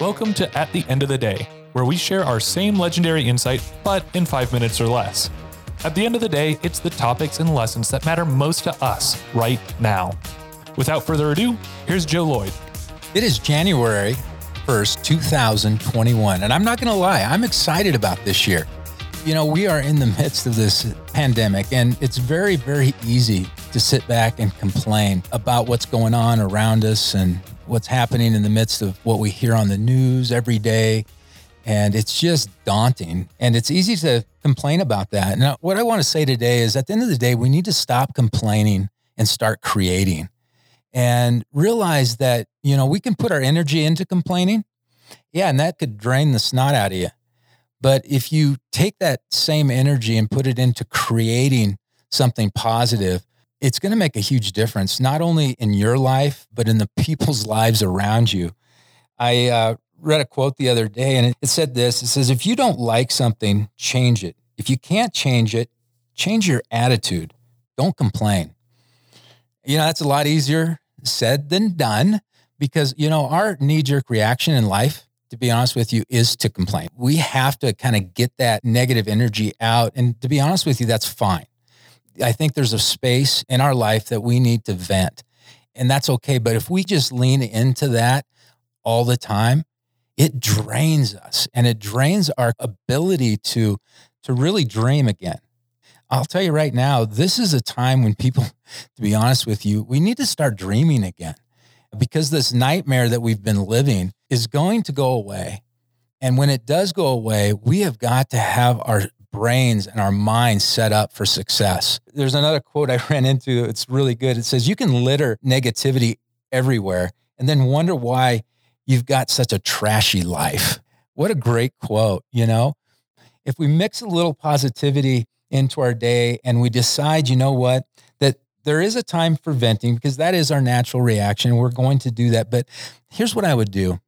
Welcome to At the End of the Day, where we share our same legendary insight, but in five minutes or less. At the end of the day, it's the topics and lessons that matter most to us right now. Without further ado, here's Joe Lloyd. It is January 1st, 2021. And I'm not going to lie, I'm excited about this year. You know, we are in the midst of this pandemic, and it's very, very easy to sit back and complain about what's going on around us and what's happening in the midst of what we hear on the news every day. And it's just daunting. And it's easy to complain about that. Now, what I want to say today is at the end of the day, we need to stop complaining and start creating and realize that, you know, we can put our energy into complaining. Yeah, and that could drain the snot out of you. But if you take that same energy and put it into creating something positive, it's going to make a huge difference, not only in your life, but in the people's lives around you. I uh, read a quote the other day and it said this it says, If you don't like something, change it. If you can't change it, change your attitude. Don't complain. You know, that's a lot easier said than done because, you know, our knee jerk reaction in life, to be honest with you, is to complain. We have to kind of get that negative energy out. And to be honest with you, that's fine. I think there's a space in our life that we need to vent, and that's okay. But if we just lean into that all the time, it drains us and it drains our ability to to really dream again. I'll tell you right now, this is a time when people, to be honest with you, we need to start dreaming again because this nightmare that we've been living is going to go away. And when it does go away, we have got to have our brains and our minds set up for success. There's another quote I ran into. It's really good. It says, You can litter negativity everywhere and then wonder why you've got such a trashy life. What a great quote, you know? If we mix a little positivity into our day and we decide, you know what, that there is a time for venting because that is our natural reaction. We're going to do that. But here's what I would do.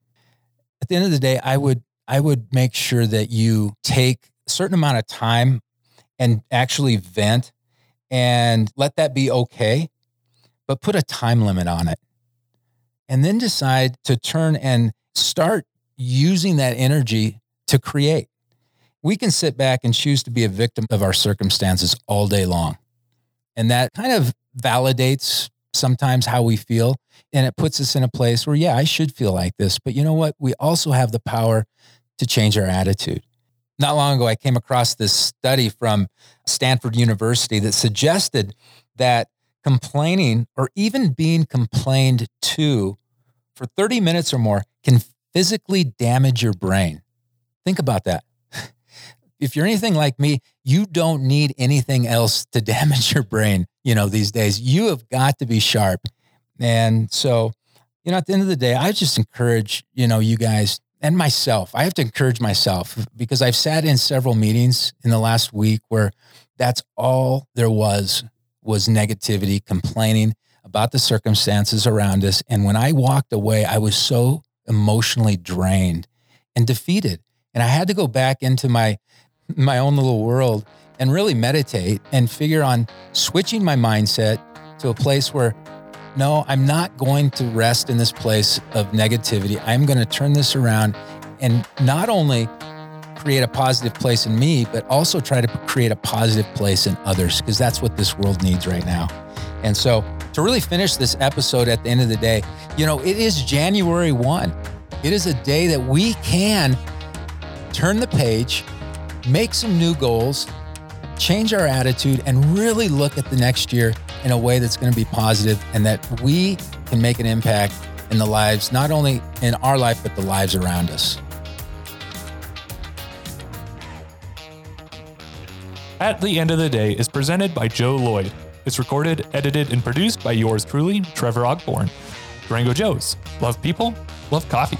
At the end of the day, I would I would make sure that you take certain amount of time and actually vent and let that be okay, but put a time limit on it. And then decide to turn and start using that energy to create. We can sit back and choose to be a victim of our circumstances all day long. And that kind of validates sometimes how we feel. And it puts us in a place where, yeah, I should feel like this. But you know what? We also have the power to change our attitude. Not long ago, I came across this study from Stanford University that suggested that complaining or even being complained to for 30 minutes or more can physically damage your brain. Think about that. If you're anything like me, you don't need anything else to damage your brain, you know, these days. You have got to be sharp. And so, you know, at the end of the day, I just encourage, you know, you guys and myself. I have to encourage myself because I've sat in several meetings in the last week where that's all there was was negativity, complaining about the circumstances around us. And when I walked away, I was so emotionally drained and defeated. And I had to go back into my my own little world and really meditate and figure on switching my mindset to a place where no, I'm not going to rest in this place of negativity. I'm going to turn this around and not only create a positive place in me, but also try to create a positive place in others because that's what this world needs right now. And so, to really finish this episode at the end of the day, you know, it is January 1. It is a day that we can turn the page, make some new goals, change our attitude, and really look at the next year in a way that's going to be positive and that we can make an impact in the lives, not only in our life, but the lives around us. At the End of the Day is presented by Joe Lloyd. It's recorded, edited, and produced by yours truly, Trevor Ogborn. Durango Joe's. Love people, love coffee.